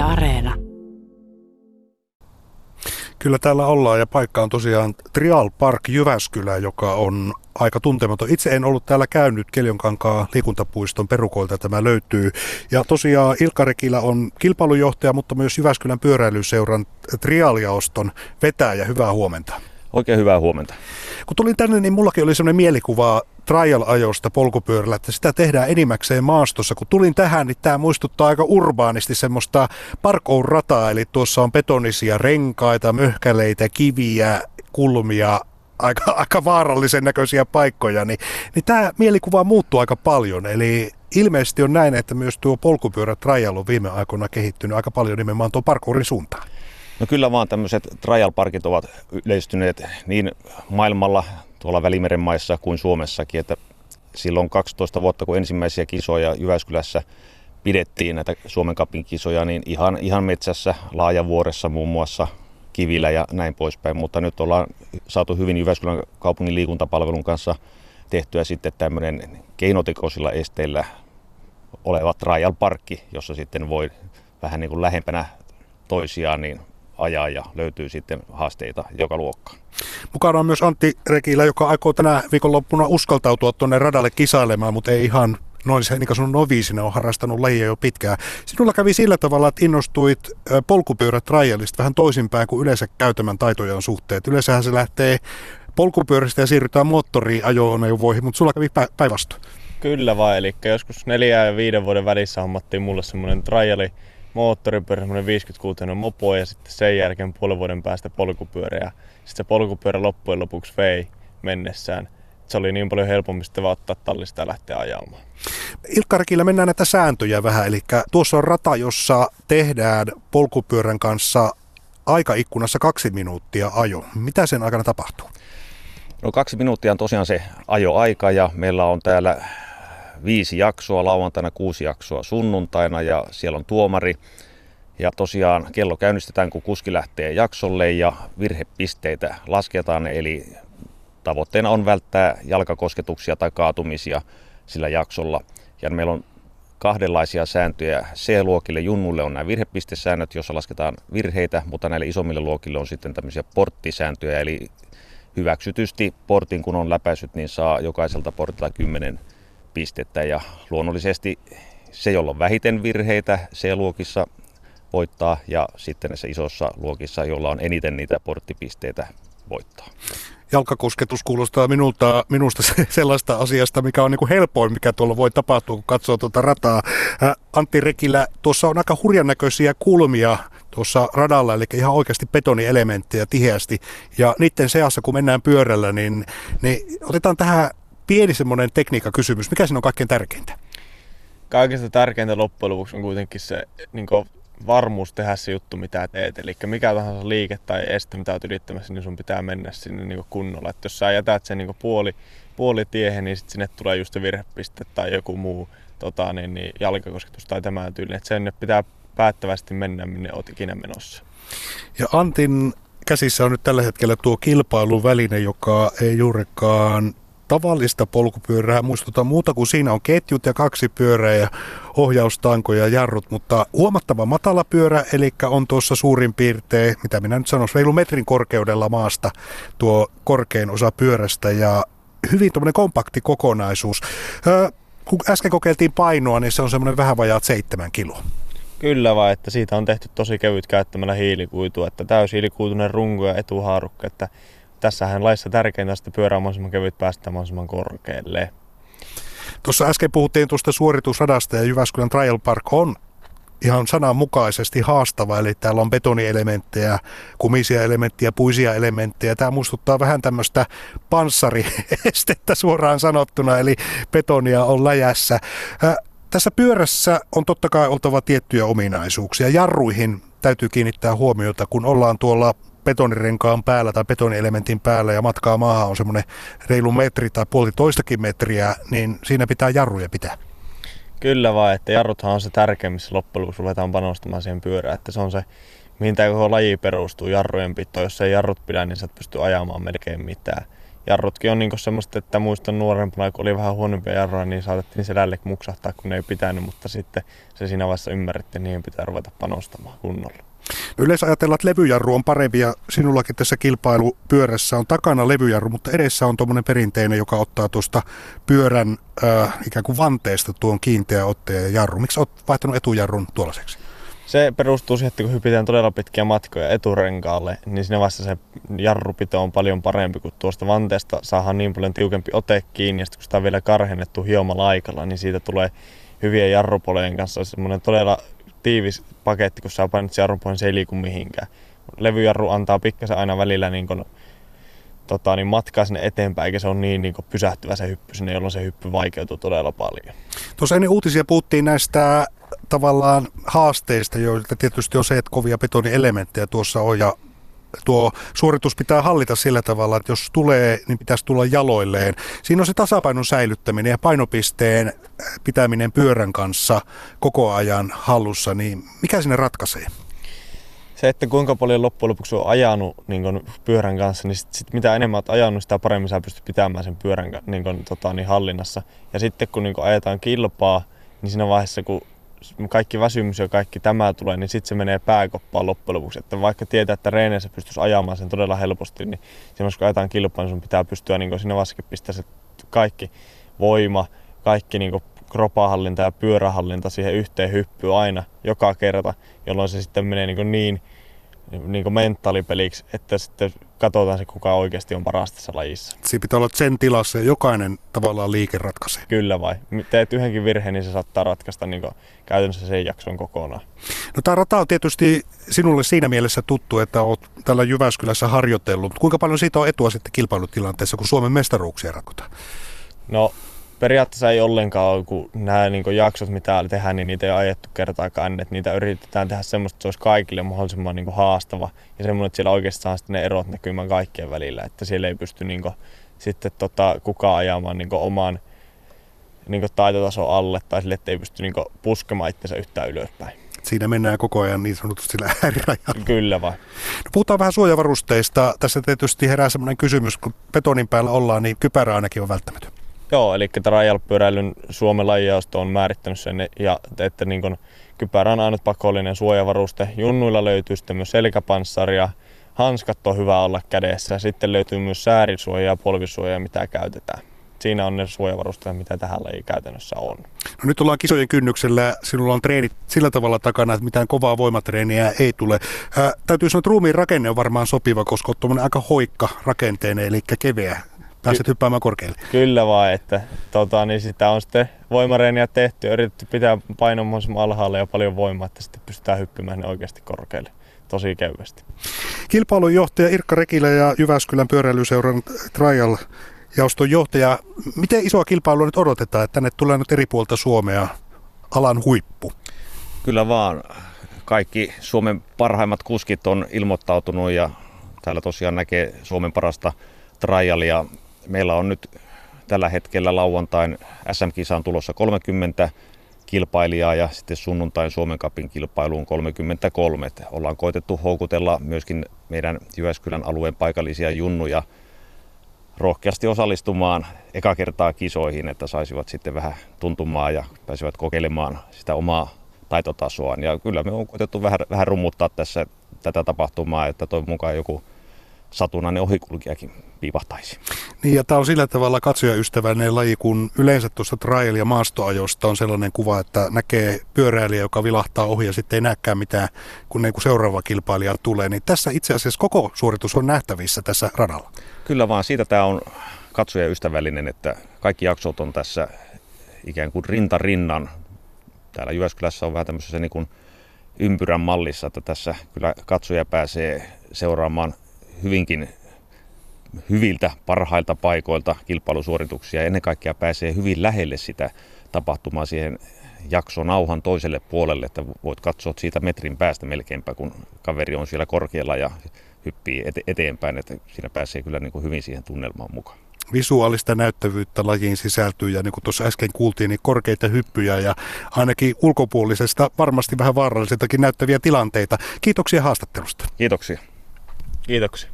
Areena. Kyllä täällä ollaan ja paikka on tosiaan Trial Park Jyväskylä, joka on aika tuntematon. Itse en ollut täällä käynyt Keljonkankaan liikuntapuiston perukoilta tämä löytyy. Ja tosiaan Ilkka Rekilä on kilpailujohtaja, mutta myös Jyväskylän pyöräilyseuran trialiaoston vetäjä. Hyvää huomenta. Oikein hyvää huomenta. Kun tulin tänne, niin mullakin oli sellainen mielikuva trial-ajosta polkupyörällä, että sitä tehdään enimmäkseen maastossa. Kun tulin tähän, niin tämä muistuttaa aika urbaanisti semmoista parkour-rataa, eli tuossa on betonisia renkaita, möhkäleitä, kiviä, kulmia, aika, aika vaarallisen näköisiä paikkoja, niin, niin tämä mielikuva muuttuu aika paljon. Eli ilmeisesti on näin, että myös tuo polkupyörä trial on viime aikoina kehittynyt aika paljon nimenomaan tuon parkourin suuntaan. No kyllä vaan tämmöiset trial-parkit ovat yleistyneet niin maailmalla, tuolla Välimeren maissa kuin Suomessakin, että silloin 12 vuotta, kun ensimmäisiä kisoja Jyväskylässä pidettiin näitä Suomen kapin kisoja, niin ihan, ihan metsässä, laajavuoressa muun muassa, kivillä ja näin poispäin. Mutta nyt ollaan saatu hyvin Jyväskylän kaupungin liikuntapalvelun kanssa tehtyä sitten tämmöinen keinotekoisilla esteillä oleva trial parkki, jossa sitten voi vähän niin kuin lähempänä toisiaan niin ajaa ja löytyy sitten haasteita joka luokkaan. Mukana on myös Antti Rekilä, joka aikoo tänä viikonloppuna uskaltautua tuonne radalle kisailemaan, mutta ei ihan noin se, niin kuin sun noviisina on harrastanut lajia jo pitkään. Sinulla kävi sillä tavalla, että innostuit polkupyörätrialista vähän toisinpäin kuin yleensä käytämän taitojen suhteet. Yleensähän se lähtee polkupyörästä ja siirrytään moottoriajoneuvoihin, mutta sulla kävi päinvastoin. Kyllä vai, eli joskus neljä ja viiden vuoden välissä hommattiin mulle semmoinen triali moottoripyörä, semmoinen 56 mopo ja sitten sen jälkeen puolen vuoden päästä polkupyörä. Ja sitten se polkupyörä loppujen lopuksi vei mennessään. Se oli niin paljon helpompi sitten vaan ottaa tallista ja lähteä ajamaan. Ilkka Rekillä mennään näitä sääntöjä vähän. Eli tuossa on rata, jossa tehdään polkupyörän kanssa aikaikkunassa kaksi minuuttia ajo. Mitä sen aikana tapahtuu? No kaksi minuuttia on tosiaan se ajoaika ja meillä on täällä viisi jaksoa, lauantaina kuusi jaksoa sunnuntaina ja siellä on tuomari. Ja tosiaan kello käynnistetään, kun kuski lähtee jaksolle ja virhepisteitä lasketaan, eli tavoitteena on välttää jalkakosketuksia tai kaatumisia sillä jaksolla. Ja meillä on kahdenlaisia sääntöjä. C-luokille junnulle on nämä virhepistesäännöt, joissa lasketaan virheitä, mutta näille isommille luokille on sitten tämmöisiä porttisääntöjä, eli hyväksytysti portin kun on läpäisyt, niin saa jokaiselta portilta 10 pistettä ja luonnollisesti se, jolla on vähiten virheitä C-luokissa voittaa ja sitten näissä isossa luokissa, jolla on eniten niitä porttipisteitä voittaa. Jalkakosketus kuulostaa minulta, minusta sellaista asiasta, mikä on niin kuin helpoin, mikä tuolla voi tapahtua, kun katsoo tuota rataa. Antti Rekilä, tuossa on aika hurjan näköisiä kulmia tuossa radalla, eli ihan oikeasti betonielementtejä tiheästi. Ja niiden seassa, kun mennään pyörällä, niin, niin otetaan tähän pieni semmoinen tekniikkakysymys. Mikä siinä on kaikkein tärkeintä? Kaikista tärkeintä loppujen lopuksi on kuitenkin se niin varmuus tehdä se juttu, mitä teet. Eli mikä tahansa liike tai este, mitä olet yrittämässä, niin sun pitää mennä sinne niin kunnolla. Et jos sä jätät sen niin puoli, puoli tiehen, niin sit sinne tulee just se virhepiste tai joku muu tota, niin, niin jalkakosketus tai tämä tyyli. Et sen pitää päättävästi mennä, minne olet ikinä menossa. Ja Antin käsissä on nyt tällä hetkellä tuo kilpailuväline, joka ei juurikaan tavallista polkupyörää muistuta muuta kuin siinä on ketjut ja kaksi pyörää ja ohjaustanko ja jarrut, mutta huomattava matala pyörä, eli on tuossa suurin piirtein, mitä minä nyt sanoisin, reilu metrin korkeudella maasta tuo korkein osa pyörästä ja hyvin tuommoinen kompakti kokonaisuus. kun äsken kokeiltiin painoa, niin se on semmoinen vähän vajaat seitsemän kiloa. Kyllä vaan, että siitä on tehty tosi kevyt käyttämällä hiilikuitua, että täyshiilikuitunen runko ja etuhaarukka, että tässähän laissa tärkeintä että pyörä on mahdollisimman kevyt päästä mahdollisimman korkealle. Tuossa äsken puhuttiin tuosta suoritusradasta ja Jyväskylän Trial Park on ihan sananmukaisesti haastava, eli täällä on betonielementtejä, kumisia elementtejä, puisia elementtejä. Tämä muistuttaa vähän tämmöistä panssariestettä suoraan sanottuna, eli betonia on läjässä. Tässä pyörässä on totta kai oltava tiettyjä ominaisuuksia. Jarruihin täytyy kiinnittää huomiota, kun ollaan tuolla betonirenkaan päällä tai betonielementin päällä ja matkaa maahan on semmoinen reilu metri tai puolitoistakin metriä, niin siinä pitää jarruja pitää. Kyllä vaan, että jarruthan on se tärkein, missä loppujen lopuksi ruvetaan panostamaan siihen pyörään, että se on se, mihin tämä koko laji perustuu, jarrujen pito. Jos ei jarrut pidä, niin sä et pysty ajamaan melkein mitään. jarrutkin on niin semmoista, että muistan nuorempana, kun oli vähän huonompia jarroja, niin saatettiin selälle muksahtaa, kun ne ei pitänyt, mutta sitten se siinä vaiheessa ymmärrettiin, niihin pitää ruveta panostamaan kunnolla. Yleensä ajatellaan, että levyjarru on parempi ja sinullakin tässä kilpailupyörässä on takana levyjarru, mutta edessä on tuommoinen perinteinen, joka ottaa tuosta pyörän äh, ikään kuin vanteesta tuon kiinteä otteen ja jarru. Miksi olet vaihtanut etujarrun tuollaiseksi? Se perustuu siihen, että kun hypitään todella pitkiä matkoja eturenkaalle, niin siinä vaiheessa se jarrupito on paljon parempi, kuin tuosta vanteesta saadaan niin paljon tiukempi ote kiinni, ja sitten kun sitä on vielä karhennettu hiomalla aikalla, niin siitä tulee hyvien jarrupolojen kanssa semmoinen todella tiivis paketti, kun sä painat jarrun se ei liiku mihinkään. Levyjarru antaa pikkasen aina välillä niin kun, tota, niin matkaa sinne eteenpäin, eikä se ole niin, niin pysähtyvä se hyppy sinne, jolloin se hyppy vaikeutuu todella paljon. Tuossa ennen uutisia puhuttiin näistä tavallaan haasteista, joita tietysti on se, että kovia betonielementtejä tuossa on ja tuo suoritus pitää hallita sillä tavalla, että jos tulee, niin pitäisi tulla jaloilleen. Siinä on se tasapainon säilyttäminen ja painopisteen pitäminen pyörän kanssa koko ajan hallussa, niin mikä sinne ratkaisee? Se, että kuinka paljon loppujen lopuksi on ajanut niin kun, pyörän kanssa, niin sit, sit mitä enemmän olet ajanut, sitä paremmin sä pystyt pitämään sen pyörän niin kun, tota, niin hallinnassa. Ja sitten kun niin kun ajetaan kilpaa, niin siinä vaiheessa kun kaikki väsymys ja kaikki tämä tulee, niin sitten se menee pääkoppaan loppujen lopuksi. Että vaikka tietää, että reeneissä pystyisi ajamaan sen todella helposti, niin semmoista kun ajetaan kilpaa, niin sun pitää pystyä niin siinä vaiheessa pistää se kaikki voima, kaikki niin kropahallinta ja pyörähallinta siihen yhteen hyppyyn aina, joka kerta, jolloin se sitten menee niin, niin niin kuin mentaalipeliksi, että sitten katsotaan se, kuka oikeasti on paras tässä lajissa. Siinä pitää olla sen tilassa ja jokainen tavallaan liike ratkaisee. Kyllä vai. Teet yhdenkin virheen, niin se saattaa ratkaista niin käytännössä sen jakson kokonaan. No tämä rata on tietysti sinulle siinä mielessä tuttu, että olet tällä Jyväskylässä harjoitellut. Kuinka paljon siitä on etua sitten kilpailutilanteessa, kun Suomen mestaruuksia ratkotaan? No periaatteessa ei ollenkaan, kun nämä niin jaksot, mitä tehdään, niin niitä ei ajettu kertaakaan. Että niitä yritetään tehdä semmoista, että se olisi kaikille mahdollisimman niin haastava. Ja semmoinen, että siellä oikeasti saa ne erot näkymään kaikkien välillä. Että siellä ei pysty niin kuin, sitten tota, kukaan ajamaan niin oman niin taitotason alle tai sille, että ei pysty niin puskemaan itsensä yhtään ylöspäin. Siinä mennään koko ajan niin sanotusti sillä äärirajalla. Kyllä vai. No, puhutaan vähän suojavarusteista. Tässä tietysti herää sellainen kysymys, kun betonin päällä ollaan, niin kypärä ainakin on välttämätön. Joo, eli trial-pyöräilyn Suomen lajijaosto on määrittänyt sen, ja että niin kun, kypärä on ainut pakollinen suojavaruste. Junnuilla löytyy sitten myös selkäpanssaria, hanskat on hyvä olla kädessä. Sitten löytyy myös säärisuoja ja polvisuoja, mitä käytetään. Siinä on ne suojavarusteet, mitä tähän lajiin käytännössä on. No nyt ollaan kisojen kynnyksellä. Sinulla on treenit sillä tavalla takana, että mitään kovaa voimatreeniä ei tule. Ää, täytyy sanoa, että ruumiin rakenne on varmaan sopiva, koska on aika hoikka rakenteinen, eli keveä pääset Ky- hyppäämään korkealle. Kyllä vaan, että tota, niin sitä on sitten voimareeniä tehty ja yritetty pitää painon mahdollisimman alhaalla ja paljon voimaa, että sitten pystytään hyppymään oikeasti korkealle tosi kevyesti. Kilpailun johtaja Irkka Rekilä ja Jyväskylän pyöräilyseuran trial jaoston johtaja. Miten isoa kilpailua nyt odotetaan, että tänne tulee nyt eri puolta Suomea alan huippu? Kyllä vaan. Kaikki Suomen parhaimmat kuskit on ilmoittautunut ja täällä tosiaan näkee Suomen parasta trialia meillä on nyt tällä hetkellä lauantain SM-kisaan tulossa 30 kilpailijaa ja sitten sunnuntain Suomen Cupin kilpailuun 33. Et ollaan koitettu houkutella myöskin meidän Jyväskylän alueen paikallisia junnuja rohkeasti osallistumaan eka kertaa kisoihin, että saisivat sitten vähän tuntumaan ja pääsivät kokeilemaan sitä omaa taitotasoaan. Ja kyllä me on koitettu vähän, vähän rummuttaa tässä tätä tapahtumaa, että toivon mukaan joku satunnainen ohikulkijakin piipahtaisi. Niin ja tämä on sillä tavalla katsojaystävällinen laji, kun yleensä tuosta trail- ja maastoajosta on sellainen kuva, että näkee pyöräilijä, joka vilahtaa ohi ja sitten ei näkään mitään, kun niin kuin seuraava kilpailija tulee. Niin tässä itse asiassa koko suoritus on nähtävissä tässä radalla. Kyllä vaan, siitä tämä on katsojaystävällinen, että kaikki jaksot on tässä ikään kuin rinta rinnan. Täällä Jyväskylässä on vähän tämmöisessä niin kuin ympyrän mallissa, että tässä kyllä katsoja pääsee seuraamaan hyvinkin hyviltä, parhailta paikoilta kilpailusuorituksia ja ennen kaikkea pääsee hyvin lähelle sitä tapahtumaa siihen jaksonauhan toiselle puolelle, että voit katsoa siitä metrin päästä melkeinpä, kun kaveri on siellä korkealla ja hyppii eteenpäin, että siinä pääsee kyllä niin kuin hyvin siihen tunnelmaan mukaan. Visuaalista näyttävyyttä lajiin sisältyy ja niin kuin tuossa äsken kuultiin, niin korkeita hyppyjä ja ainakin ulkopuolisesta varmasti vähän vaarallisiltakin näyttäviä tilanteita. Kiitoksia haastattelusta. Kiitoksia. Kiitoksia.